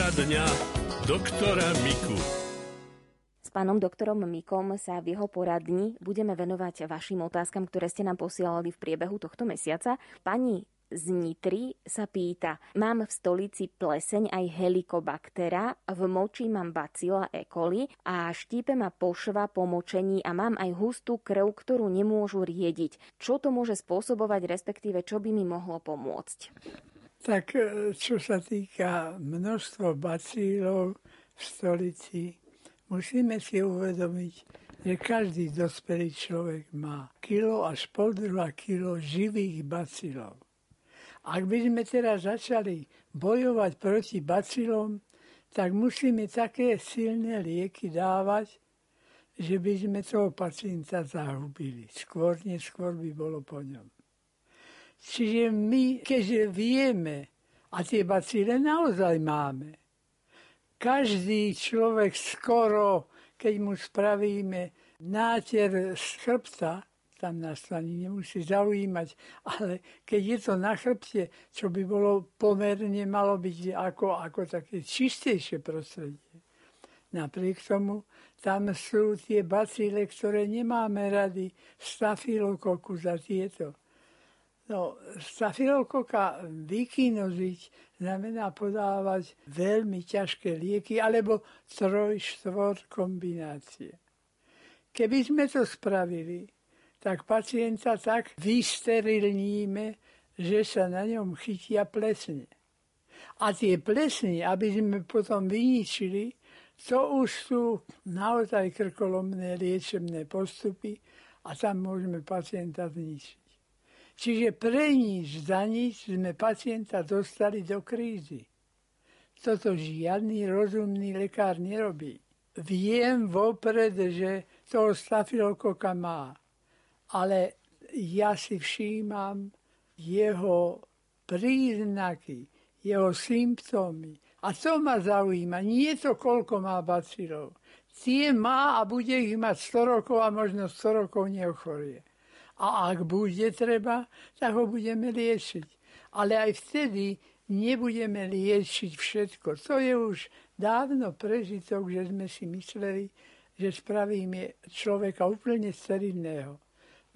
Poradňa doktora Miku. S pánom doktorom Mikom sa v jeho poradni budeme venovať vašim otázkam, ktoré ste nám posielali v priebehu tohto mesiaca. Pani z Nitry sa pýta, mám v stolici pleseň aj helikobaktera, v moči mám bacila E. coli a štípe ma pošva po močení a mám aj hustú krv, ktorú nemôžu riediť. Čo to môže spôsobovať, respektíve čo by mi mohlo pomôcť? Tak e, čo sa týka množstva bacílov v stolici, musíme si uvedomiť, že každý dospelý človek má kilo až pol druhá kilo živých bacilov. Ak by sme teraz začali bojovať proti bacilom, tak musíme také silné lieky dávať, že by sme toho pacienta zahubili. Skôr, neskôr by bolo po ňom. Čiže my, keďže vieme, a tie bacile naozaj máme, každý človek skoro, keď mu spravíme náter z chrbta, tam nás to ani nemusí zaujímať. Ale keď je to na chrbte, čo by bolo pomerne, malo byť ako, ako také čistejšie prostredie. Napriek tomu tam sú tie bacíle, ktoré nemáme rady, stafilokokus a tieto. No, stafilokoka vykinoziť znamená podávať veľmi ťažké lieky alebo troj, štvor kombinácie. Keby sme to spravili, tak pacienta tak vysterilníme, že sa na ňom chytia plesne. A tie plesne, aby sme potom vyničili, to už sú naozaj krkolomné liečebné postupy a tam môžeme pacienta zničiť. Čiže pre nič za nič sme pacienta dostali do krízy. Toto žiadny rozumný lekár nerobí. Viem vopred, že toho stafilokoka má ale ja si všímam jeho príznaky, jeho symptómy. A to ma zaujíma. Nie to, koľko má bacilov. Tie má a bude ich mať 100 rokov a možno 100 rokov neochorie. A ak bude treba, tak ho budeme liečiť. Ale aj vtedy nebudeme liečiť všetko. To je už dávno prežitok, že sme si mysleli, že spravíme človeka úplne sterilného.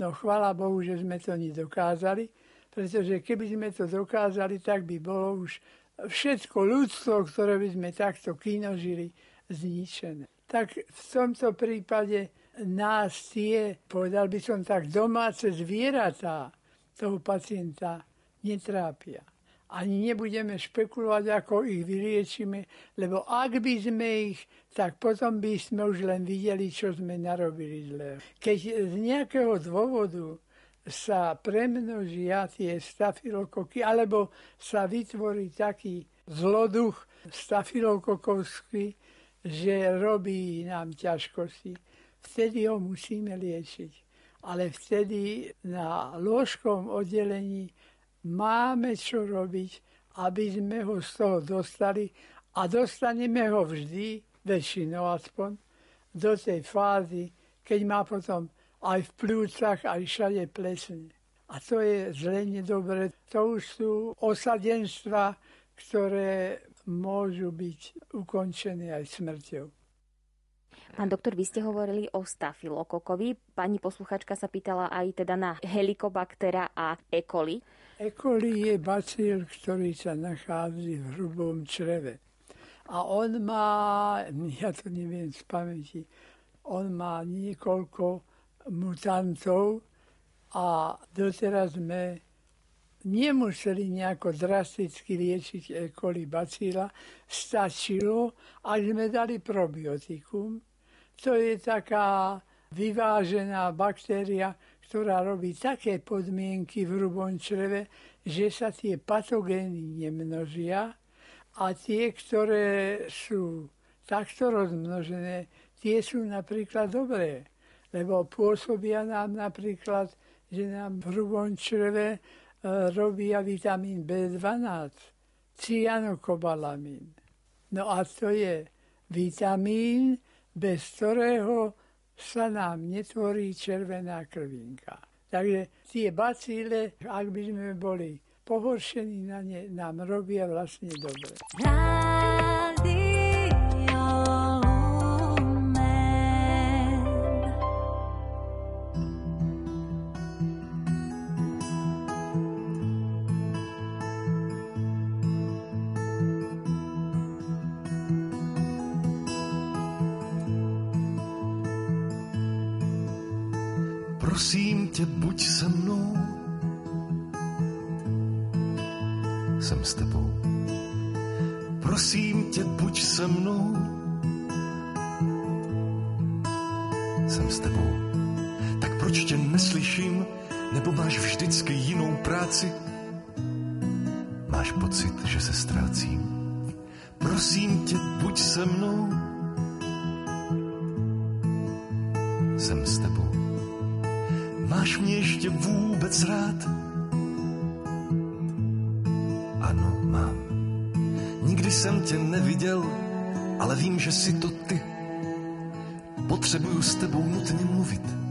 No chvala Bohu, že sme to nedokázali, pretože keby sme to dokázali, tak by bolo už všetko ľudstvo, ktoré by sme takto kinožili, zničené. Tak v tomto prípade nás tie, povedal by som tak, domáce zvieratá toho pacienta netrápia ani nebudeme špekulovať, ako ich vyliečíme, lebo ak by sme ich, tak potom by sme už len videli, čo sme narobili zle. Keď z nejakého dôvodu sa premnožia tie stafilokoky, alebo sa vytvorí taký zloduch stafilokokovský, že robí nám ťažkosti, vtedy ho musíme liečiť. Ale vtedy na lôžkom oddelení máme čo robiť, aby sme ho z toho dostali a dostaneme ho vždy, väčšinou aspoň, do tej fázy, keď má potom aj v plúcach, aj všade plesne. A to je zle nedobre. To už sú osadenstva, ktoré môžu byť ukončené aj smrťou. Pán doktor, vy ste hovorili o stafilokokovi. Pani posluchačka sa pýtala aj teda na helikobaktera a E. coli. E. coli je bacil, ktorý sa nachádza v hrubom čreve. A on má, ja to neviem z pamäti, on má niekoľko mutantov a doteraz sme nemuseli nejako drasticky liečiť E. coli bacila. Stačilo, ak sme dali probiotikum, to je taká vyvážená baktéria, ktorá robí také podmienky v hrubom čreve, že sa tie patogény nemnožia a tie, ktoré sú takto rozmnožené, tie sú napríklad dobré, lebo pôsobia nám napríklad, že nám v hrubom čreve e, robia vitamín B12, cyanokobalamín. No a to je vitamín, bez ktorého sa nám netvorí červená krvinka. Takže tie bacíle, ak by sme boli pohoršení na ne, nám robia vlastne dobre. Neviděl, ale vím, že si to ty. Potřebuju s tebou nutně mluvit.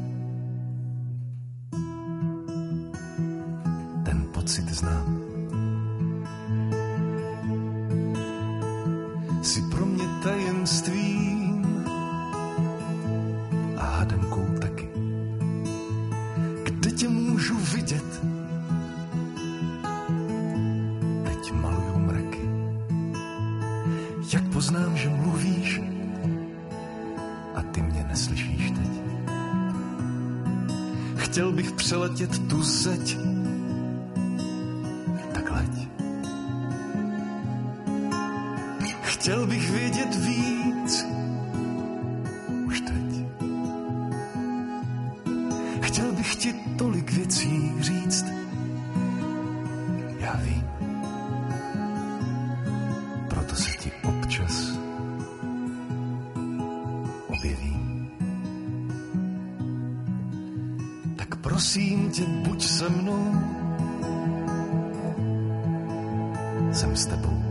S tebou.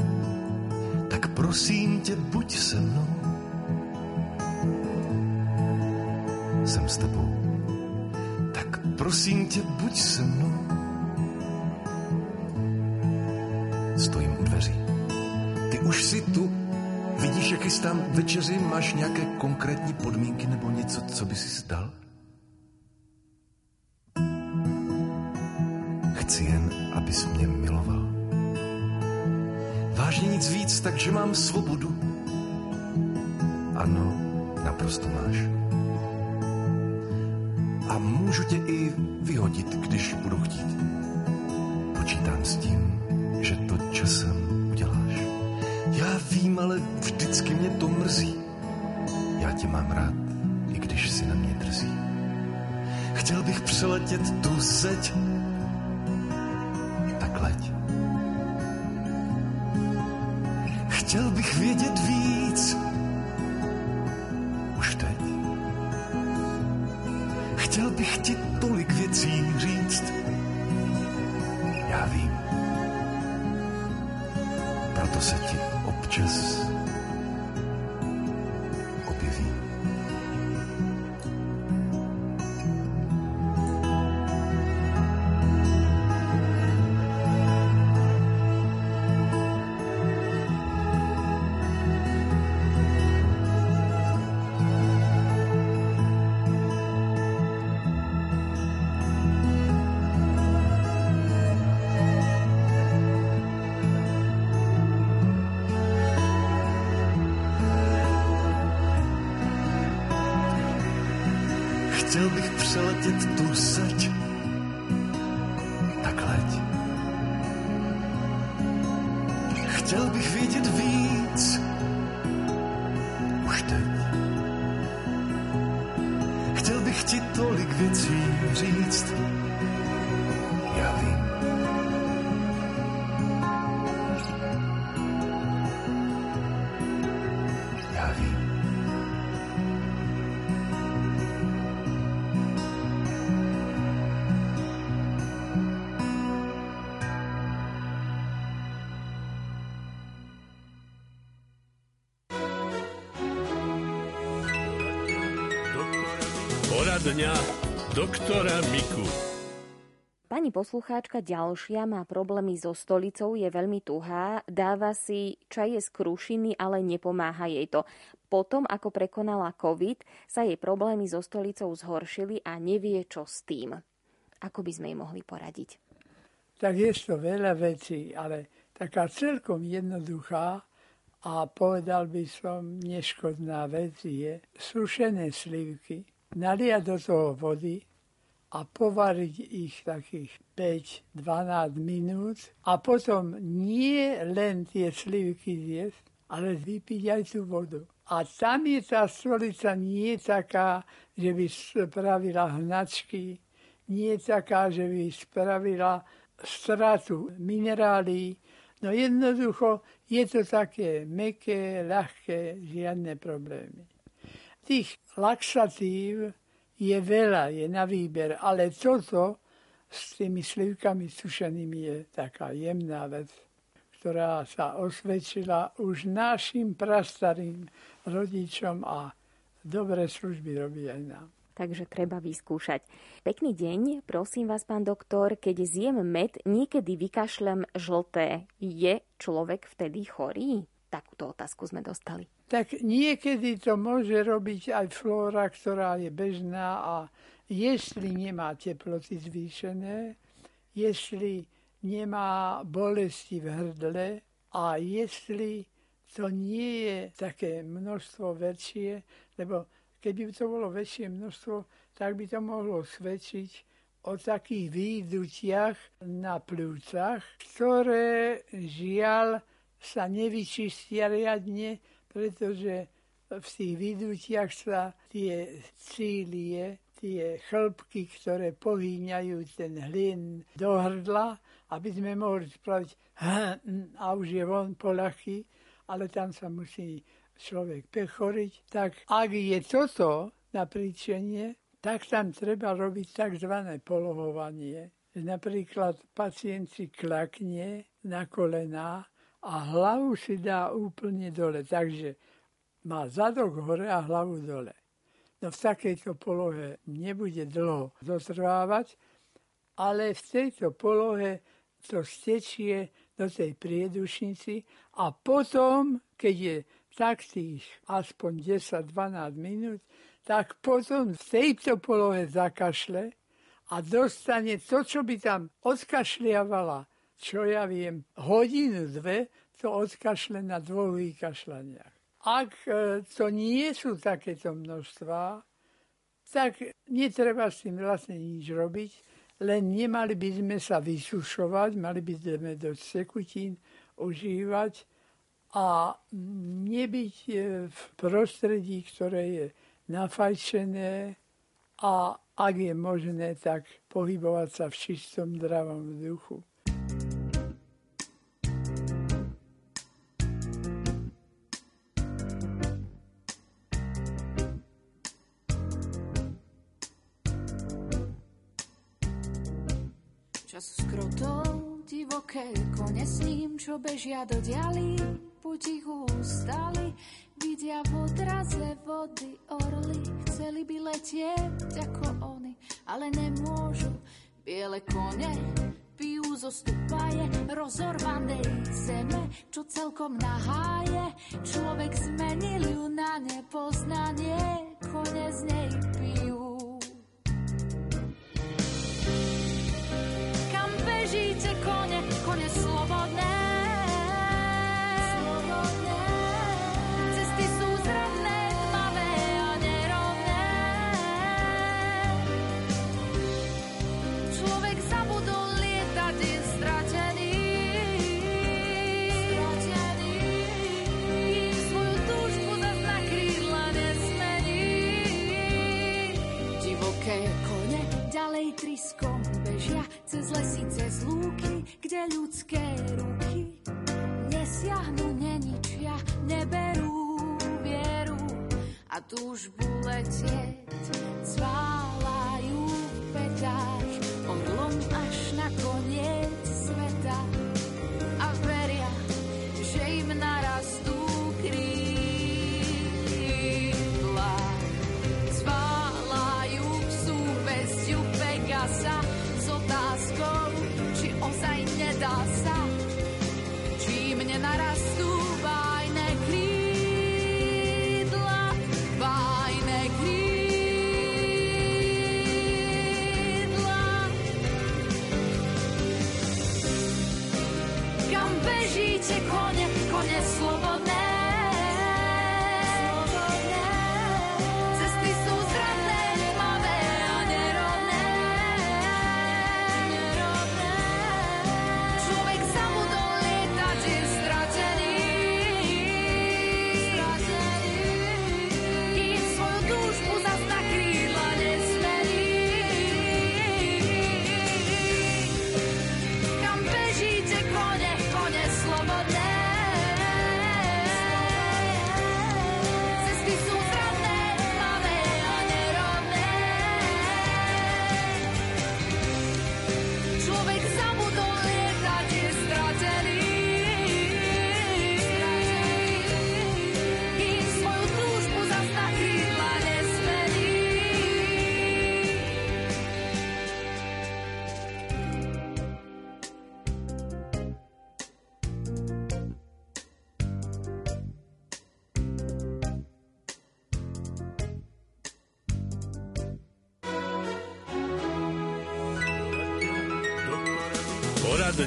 Tak prosím tě, buď se mnou. Jsem s tebou. Tak prosím tě, buď se mnou. Stojím u dveří. Ty už si tu. Vidíš, jak chystám večeři? Máš nějaké konkrétní podmínky nebo něco, co by si dal? Svobodu. Proto se ti občas Poradňa doktora Miku. Pani poslucháčka ďalšia má problémy so stolicou, je veľmi tuhá, dáva si čaje z krušiny, ale nepomáha jej to. Potom, ako prekonala COVID, sa jej problémy so stolicou zhoršili a nevie, čo s tým. Ako by sme jej mohli poradiť? Tak je to veľa vecí, ale taká celkom jednoduchá a povedal by som neškodná vec je sušené slivky, naliať do toho vody a povariť ich takých 5-12 minút a potom nie len tie slivky zjesť, ale vypiť aj tú vodu. A tam je tá stolica nie taká, že by spravila hnačky, nie taká, že by spravila stratu minerálií. No jednoducho je to také meké, ľahké, žiadne problémy. Tých laxatív je veľa, je na výber, ale toto s tými slivkami sušenými je taká jemná vec, ktorá sa osvedčila už našim prastarým rodičom a dobré služby robí aj nám. Takže treba vyskúšať. Pekný deň, prosím vás, pán doktor, keď zjem med, niekedy vykašlem žlté. Je človek vtedy chorý? Takúto otázku sme dostali. Tak niekedy to môže robiť aj flóra, ktorá je bežná a jestli nemá teploty zvýšené, jestli nemá bolesti v hrdle a jestli to nie je také množstvo väčšie, lebo keby to bolo väčšie množstvo, tak by to mohlo svedčiť o takých výdutiach na plúcach, ktoré žiaľ sa nevyčistia riadne, pretože v tých výdutiach sa tie cílie, tie chlpky, ktoré pohýňajú ten hlien do hrdla, aby sme mohli spraviť a už je von polachy, ale tam sa musí človek pechoriť. Tak ak je toto na príčenie, tak tam treba robiť tzv. polohovanie. Napríklad pacient si klakne na kolená a hlavu si dá úplne dole. Takže má zadok hore a hlavu dole. No v takejto polohe nebude dlho zotrvávať, ale v tejto polohe to stečie do tej priedušnici a potom, keď je tak tých aspoň 10-12 minút, tak potom v tejto polohe zakašle a dostane to, čo by tam odkašliavala čo ja viem, hodinu, dve to odkašle na dvoch vykašľaniach. Ak e, to nie sú takéto množstva, tak netreba s tým vlastne nič robiť, len nemali by sme sa vysušovať, mali by sme do sekutín užívať a nebyť e, v prostredí, ktoré je nafajčené a ak je možné, tak pohybovať sa v čistom zdravom vzduchu. Čas skrotol divoké kone s ním, čo bežia do dialy, potichu stali, vidia v odraze vody orly, chceli by letieť ako oni, ale nemôžu. Biele kone pijú zo stupaje rozorvanej zeme, čo celkom naháje. Človek zmenil ju na nepoznanie, kone z nej pijú. Bežia cez lesy, cez lúky, kde ľudské ruky nesiahnu, neničia, neberú vieru. A túžbu letieť zválajú v petách orlom až na koniec sveta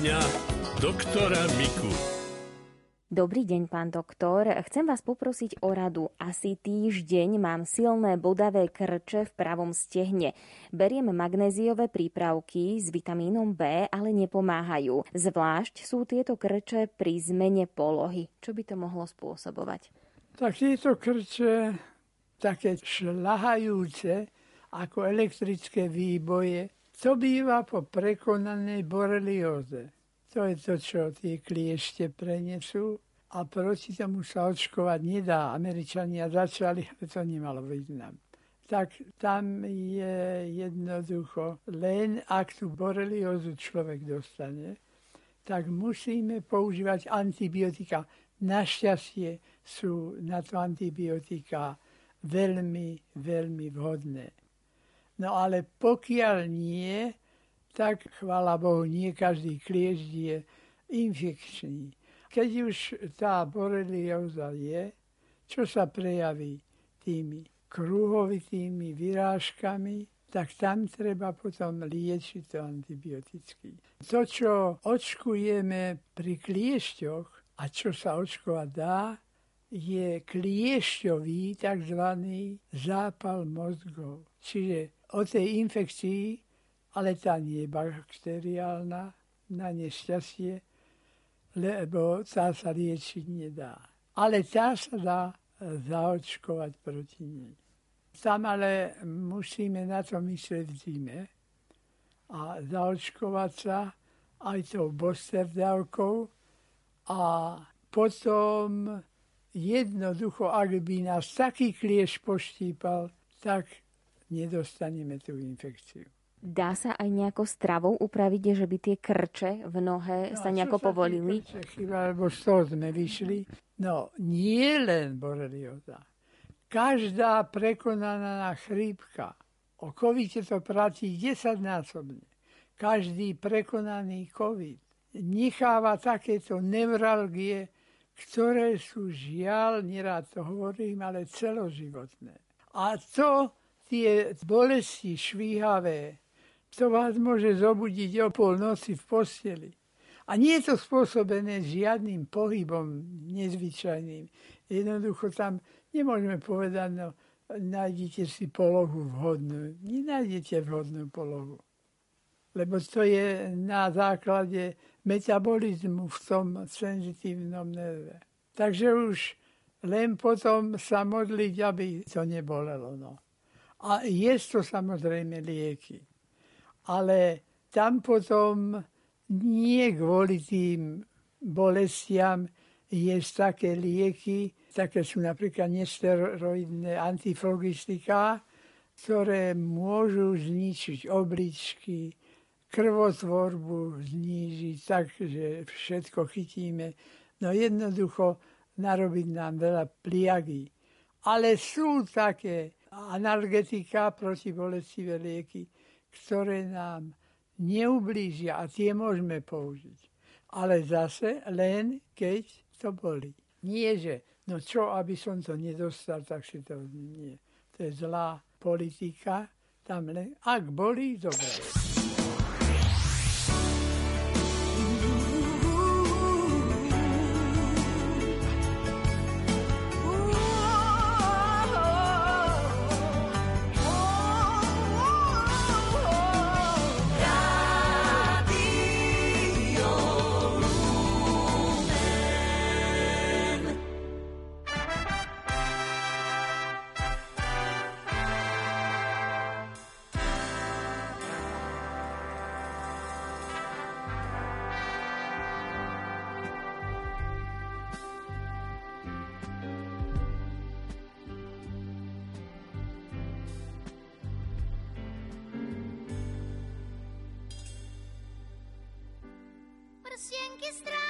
dňa doktora Miku. Dobrý deň, pán doktor. Chcem vás poprosiť o radu. Asi týždeň mám silné bodavé krče v pravom stehne. Beriem magnéziové prípravky s vitamínom B, ale nepomáhajú. Zvlášť sú tieto krče pri zmene polohy. Čo by to mohlo spôsobovať? Tak tieto krče, také šlahajúce, ako elektrické výboje, to býva po prekonanej borelióze. To je to, čo tie kliešte prenesú a proti tomu sa očkovať nedá. Američania začali, ale to nemalo význam. Tak tam je jednoducho, len ak tú boreliózu človek dostane, tak musíme používať antibiotika. Našťastie sú na to antibiotika veľmi, veľmi vhodné. No ale pokiaľ nie, tak chvála Bohu, nie každý kliešť je infekčný. Keď už tá borelioza je, čo sa prejaví tými kruhovitými vyrážkami, tak tam treba potom liečiť to antibioticky. To, čo očkujeme pri kliešťoch a čo sa očkovať dá, je kliešťový tzv. zápal mozgov. Čiže o tej infekcii ale tá nie je bakteriálna, na nešťastie, lebo tá sa liečiť nedá. Ale tá sa dá zaočkovať proti nej. Tam ale musíme na to myslieť v zime a zaočkovať sa aj tou booster dávkou a potom jednoducho, ak by nás taký klieš poštípal, tak nedostaneme tú infekciu. Dá sa aj nejako stravou upraviť, že by tie krče v nohe no, sa nejako povolili? Krče, chyba, lebo z toho sme vyšli. No, nie len borelioza. Každá prekonaná chrípka, o covide to platí desaťnásobne. Každý prekonaný covid necháva takéto nevralgie, ktoré sú žiaľ, nerád to hovorím, ale celoživotné. A to tie bolesti švíhavé, to vás môže zobudiť o pol noci v posteli. A nie je to spôsobené žiadnym pohybom nezvyčajným. Jednoducho tam nemôžeme povedať, no, nájdete si polohu vhodnú. Nenájdete vhodnú polohu. Lebo to je na základe metabolizmu v tom senzitívnom nerve. Takže už len potom sa modliť, aby to nebolelo. No. A je to samozrejme lieky ale tam potom nie kvôli tým bolestiam je také lieky, také sú napríklad nesteroidné antiflogistika, ktoré môžu zničiť obličky, krvotvorbu znížiť tak, že všetko chytíme. No jednoducho narobiť nám veľa pliagy. Ale sú také analgetika proti bolestivé lieky, ktoré nám neublížia a tie môžeme použiť. Ale zase len keď to boli. Nie, že no čo, aby som to nedostal, tak si to nie. To je zlá politika. Tam len, ak boli, dobre. conquistar.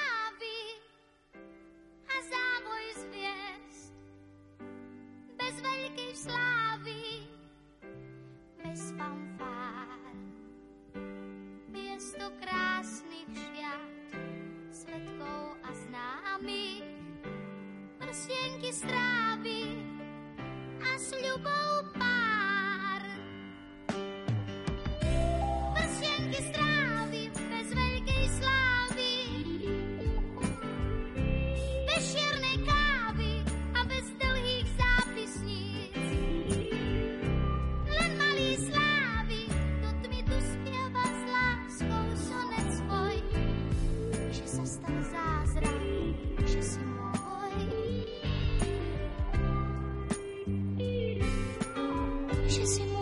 Zo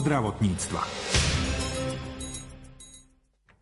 zdravotníctva.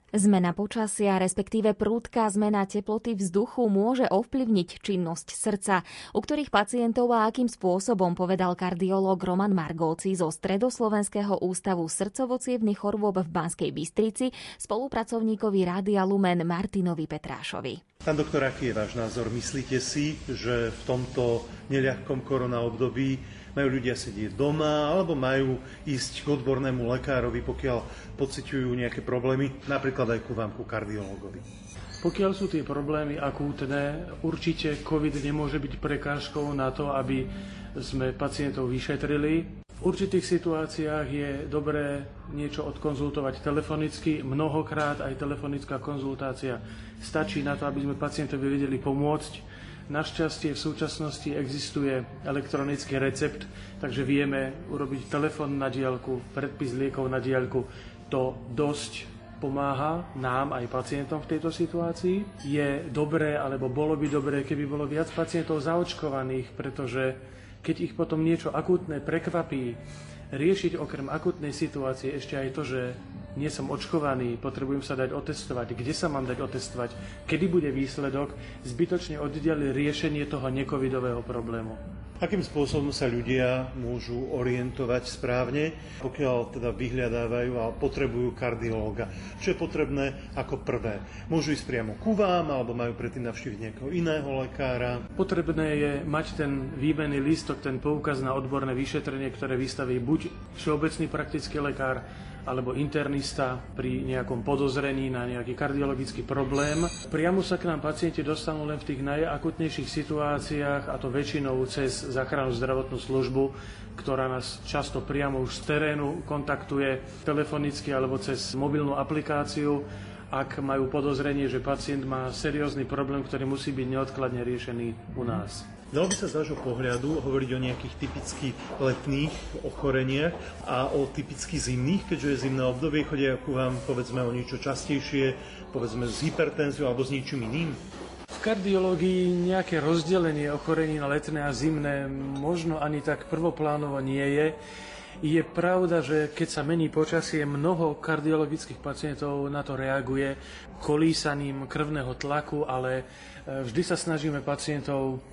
Zmena počasia, respektíve prúdka zmena teploty vzduchu môže ovplyvniť činnosť srdca, u ktorých pacientov a akým spôsobom povedal kardiológ Roman Margóci zo Stredoslovenského ústavu srdcovocievnych chorôb v Banskej Bystrici spolupracovníkovi Rádia Lumen Martinovi Petrášovi. Pán doktor, aký je váš názor? Myslíte si, že v tomto neľahkom korona období majú ľudia sedieť doma alebo majú ísť k odbornému lekárovi, pokiaľ pociťujú nejaké problémy, napríklad aj ku vám, ku kardiológovi. Pokiaľ sú tie problémy akútne, určite COVID nemôže byť prekážkou na to, aby sme pacientov vyšetrili. V určitých situáciách je dobré niečo odkonzultovať telefonicky. Mnohokrát aj telefonická konzultácia stačí na to, aby sme pacientovi vedeli pomôcť Našťastie v súčasnosti existuje elektronický recept, takže vieme urobiť telefon na diálku, predpis liekov na diálku. To dosť pomáha nám aj pacientom v tejto situácii. Je dobré, alebo bolo by dobré, keby bolo viac pacientov zaočkovaných, pretože keď ich potom niečo akútne prekvapí, riešiť okrem akutnej situácie ešte aj to, že nie som očkovaný, potrebujem sa dať otestovať, kde sa mám dať otestovať, kedy bude výsledok, zbytočne oddiali riešenie toho necovidového problému. Akým spôsobom sa ľudia môžu orientovať správne, pokiaľ teda vyhľadávajú a potrebujú kardiológa? Čo je potrebné ako prvé? Môžu ísť priamo ku vám, alebo majú predtým navštíviť nejakého iného lekára? Potrebné je mať ten výmenný lístok, ten poukaz na odborné vyšetrenie, ktoré vystaví buď všeobecný praktický lekár, alebo internista pri nejakom podozrení na nejaký kardiologický problém. Priamo sa k nám pacienti dostanú len v tých najakutnejších situáciách a to väčšinou cez záchrannú zdravotnú službu, ktorá nás často priamo už z terénu kontaktuje telefonicky alebo cez mobilnú aplikáciu ak majú podozrenie, že pacient má seriózny problém, ktorý musí byť neodkladne riešený u nás. Dalo by sa z vášho pohľadu hovoriť o nejakých typických letných ochoreniach a o typicky zimných, keďže je zimné obdobie, chodia ku vám povedzme o niečo častejšie, povedzme s hypertenziou alebo s niečím iným? V kardiológii nejaké rozdelenie ochorení na letné a zimné možno ani tak prvoplánovo nie je. Je pravda, že keď sa mení počasie, mnoho kardiologických pacientov na to reaguje kolísaním krvného tlaku, ale e, vždy sa snažíme pacientov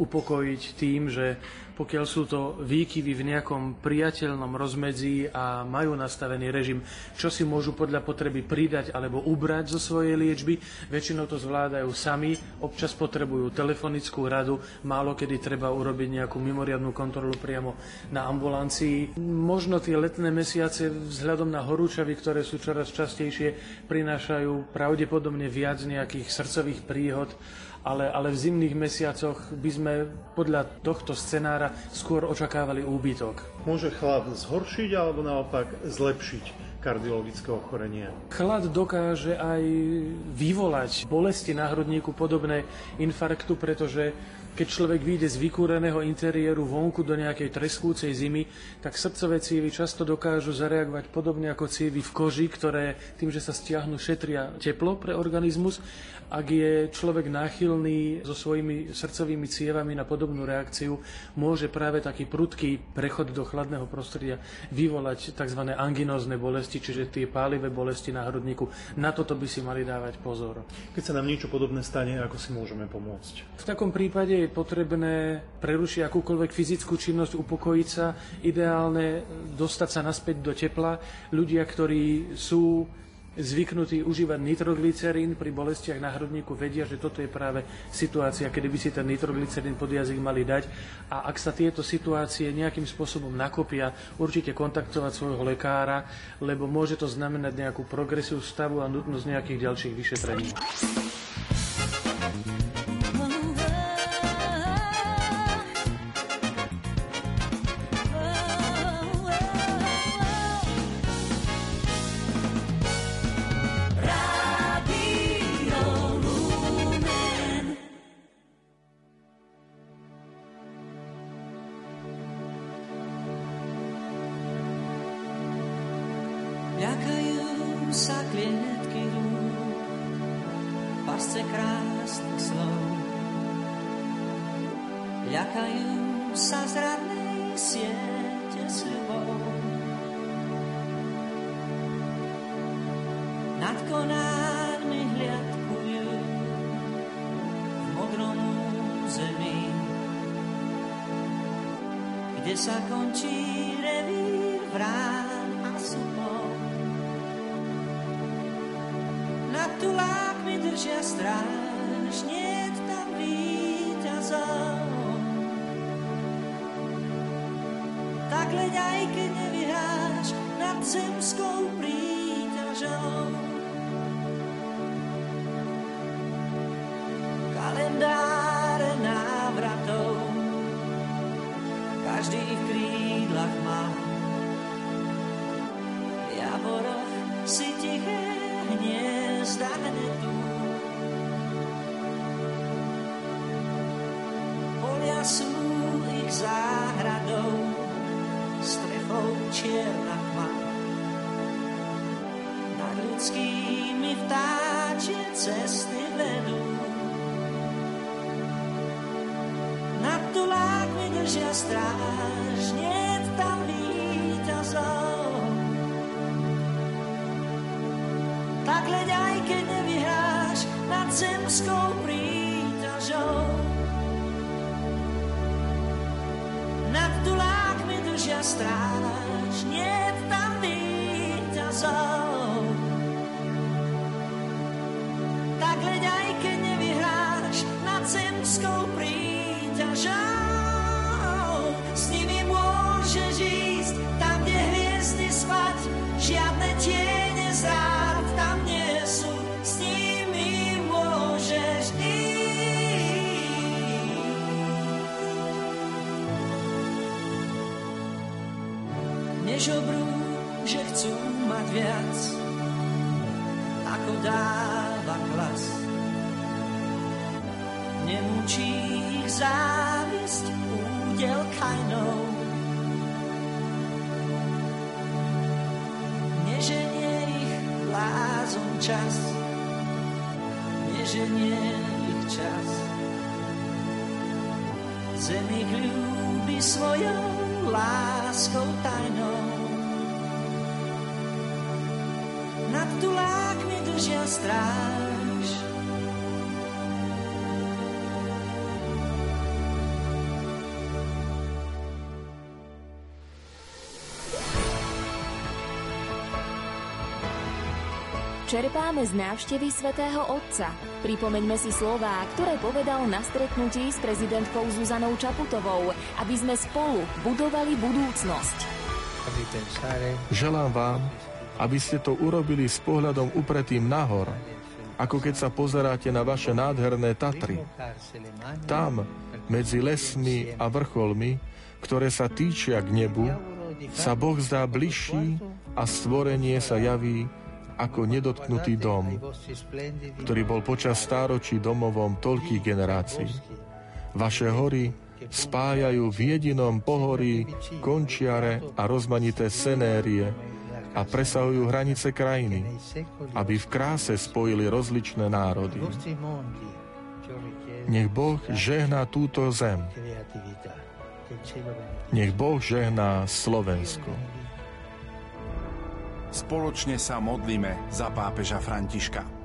upokojiť tým, že pokiaľ sú to výkyvy v nejakom priateľnom rozmedzi a majú nastavený režim, čo si môžu podľa potreby pridať alebo ubrať zo svojej liečby, väčšinou to zvládajú sami, občas potrebujú telefonickú radu, málo kedy treba urobiť nejakú mimoriadnú kontrolu priamo na ambulancii. Možno tie letné mesiace vzhľadom na horúčavy, ktoré sú čoraz častejšie, prinášajú pravdepodobne viac nejakých srdcových príhod ale, ale v zimných mesiacoch by sme podľa tohto scenára skôr očakávali úbytok. Môže chlad zhoršiť alebo naopak zlepšiť kardiologické ochorenia. Chlad dokáže aj vyvolať bolesti na hrudníku podobné infarktu, pretože keď človek vyjde z vykúreného interiéru vonku do nejakej treskúcej zimy, tak srdcové cievy často dokážu zareagovať podobne ako cievy v koži, ktoré tým, že sa stiahnu, šetria teplo pre organizmus ak je človek náchylný so svojimi srdcovými cievami na podobnú reakciu, môže práve taký prudký prechod do chladného prostredia vyvolať tzv. anginózne bolesti, čiže tie pálivé bolesti na hrudníku. Na toto by si mali dávať pozor. Keď sa nám niečo podobné stane, ako si môžeme pomôcť? V takom prípade je potrebné prerušiť akúkoľvek fyzickú činnosť, upokojiť sa, ideálne dostať sa naspäť do tepla. Ľudia, ktorí sú zvyknutí užívať nitroglycerín pri bolestiach na hrudníku, vedia, že toto je práve situácia, kedy by si ten nitroglycerín pod jazyk mali dať. A ak sa tieto situácie nejakým spôsobom nakopia, určite kontaktovať svojho lekára, lebo môže to znamenať nejakú progresiu stavu a nutnosť nejakých ďalších vyšetrení. tulák mi držia stráž, nie tam víťazov. Tak leď aj keď nevyhráš nad zemskou príťažou. Kalendáre návratov každý v krídlach má. V jaboroch si tichý hniezda hnedu. Polia sú záhradou, strechou čierna tma. Nad ľudskými cesty vedú. Nad tulákmi držia strážne nákleď, aj keď nevyhráš nad zemskou príťažou. Nad tulákmi dužia stráž, nie tam tak Nákleď, aj keď nevyhráš nad zemskou príťažou. žobrú, že chcú mať viac, ako dáva klas. Nemúči ich závisť údel kajnou. Neženie ich lázom čas, neženie ich čas. zemi ich ľúbi svojou láskou tajnou. držia stráž. Čerpáme z návštevy svätého Otca. Pripomeňme si slová, ktoré povedal na stretnutí s prezidentkou Zuzanou Čaputovou, aby sme spolu budovali budúcnosť. Želám vám, aby ste to urobili s pohľadom upretým nahor, ako keď sa pozeráte na vaše nádherné Tatry. Tam, medzi lesmi a vrcholmi, ktoré sa týčia k nebu, sa Boh zdá bližší a stvorenie sa javí ako nedotknutý dom, ktorý bol počas stáročí domovom toľkých generácií. Vaše hory spájajú v jedinom pohorí končiare a rozmanité senérie a presahujú hranice krajiny, aby v kráse spojili rozličné národy. Nech Boh žehná túto zem. Nech Boh žehná Slovensko. Spoločne sa modlíme za pápeža Františka.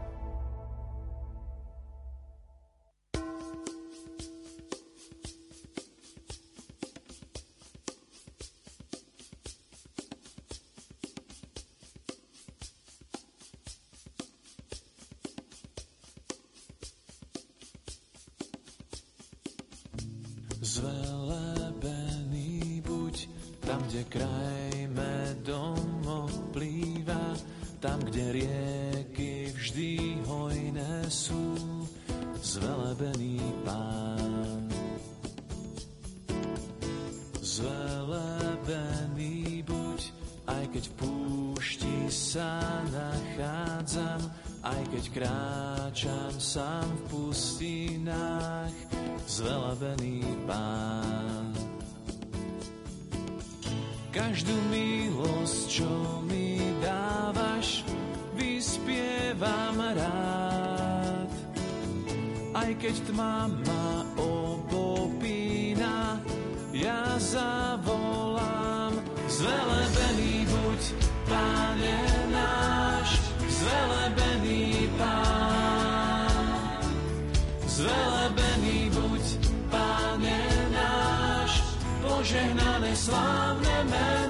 Zvelebený buď tam, kde kraj medom oplýva, tam, kde rieky vždy hojné sú. Zvelebený pán. Zvelebený buď, aj keď v púšti sa nachádzam, aj keď kráčam sám v pustinách, zvelebený pán. Každú milosť, čo mi dávaš, vyspievam rád. Aj keď tma ma požehnané slávne meno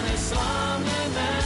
požehnané slávne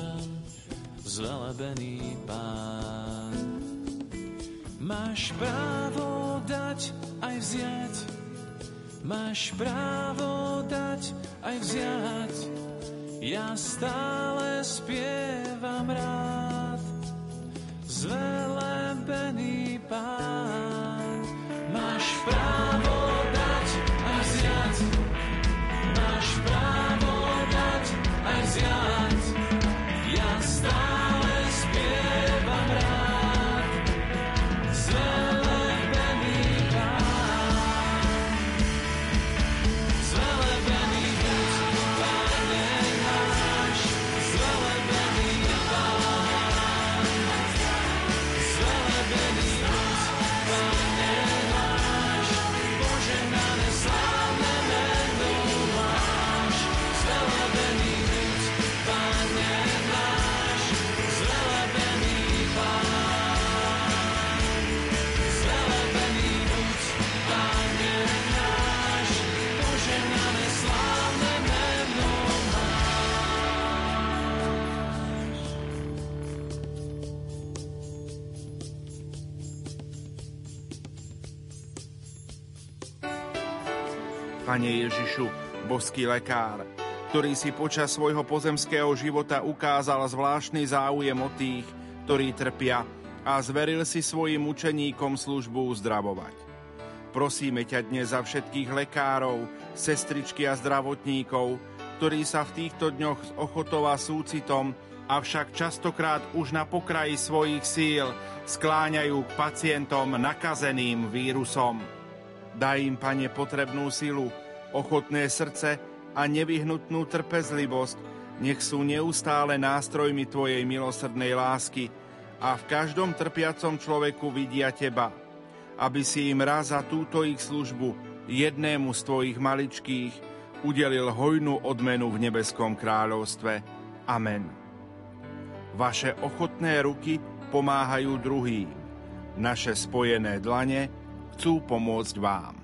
prinášam, zvelebený Pán. Máš právo dať aj vziať, máš právo dať aj vziať, ja stále spievam rád. Zvelebený pán, Pane Ježišu, boský lekár, ktorý si počas svojho pozemského života ukázal zvláštny záujem o tých, ktorí trpia a zveril si svojim učeníkom službu uzdravovať. Prosíme ťa dnes za všetkých lekárov, sestričky a zdravotníkov, ktorí sa v týchto dňoch s ochotou a súcitom, avšak častokrát už na pokraji svojich síl skláňajú k pacientom nakazeným vírusom. Daj im, Pane, potrebnú silu, ochotné srdce a nevyhnutnú trpezlivosť, nech sú neustále nástrojmi Tvojej milosrdnej lásky a v každom trpiacom človeku vidia Teba, aby si im raz za túto ich službu jednému z Tvojich maličkých udelil hojnú odmenu v nebeskom kráľovstve. Amen. Vaše ochotné ruky pomáhajú druhým. Naše spojené dlane chcú pomôcť vám.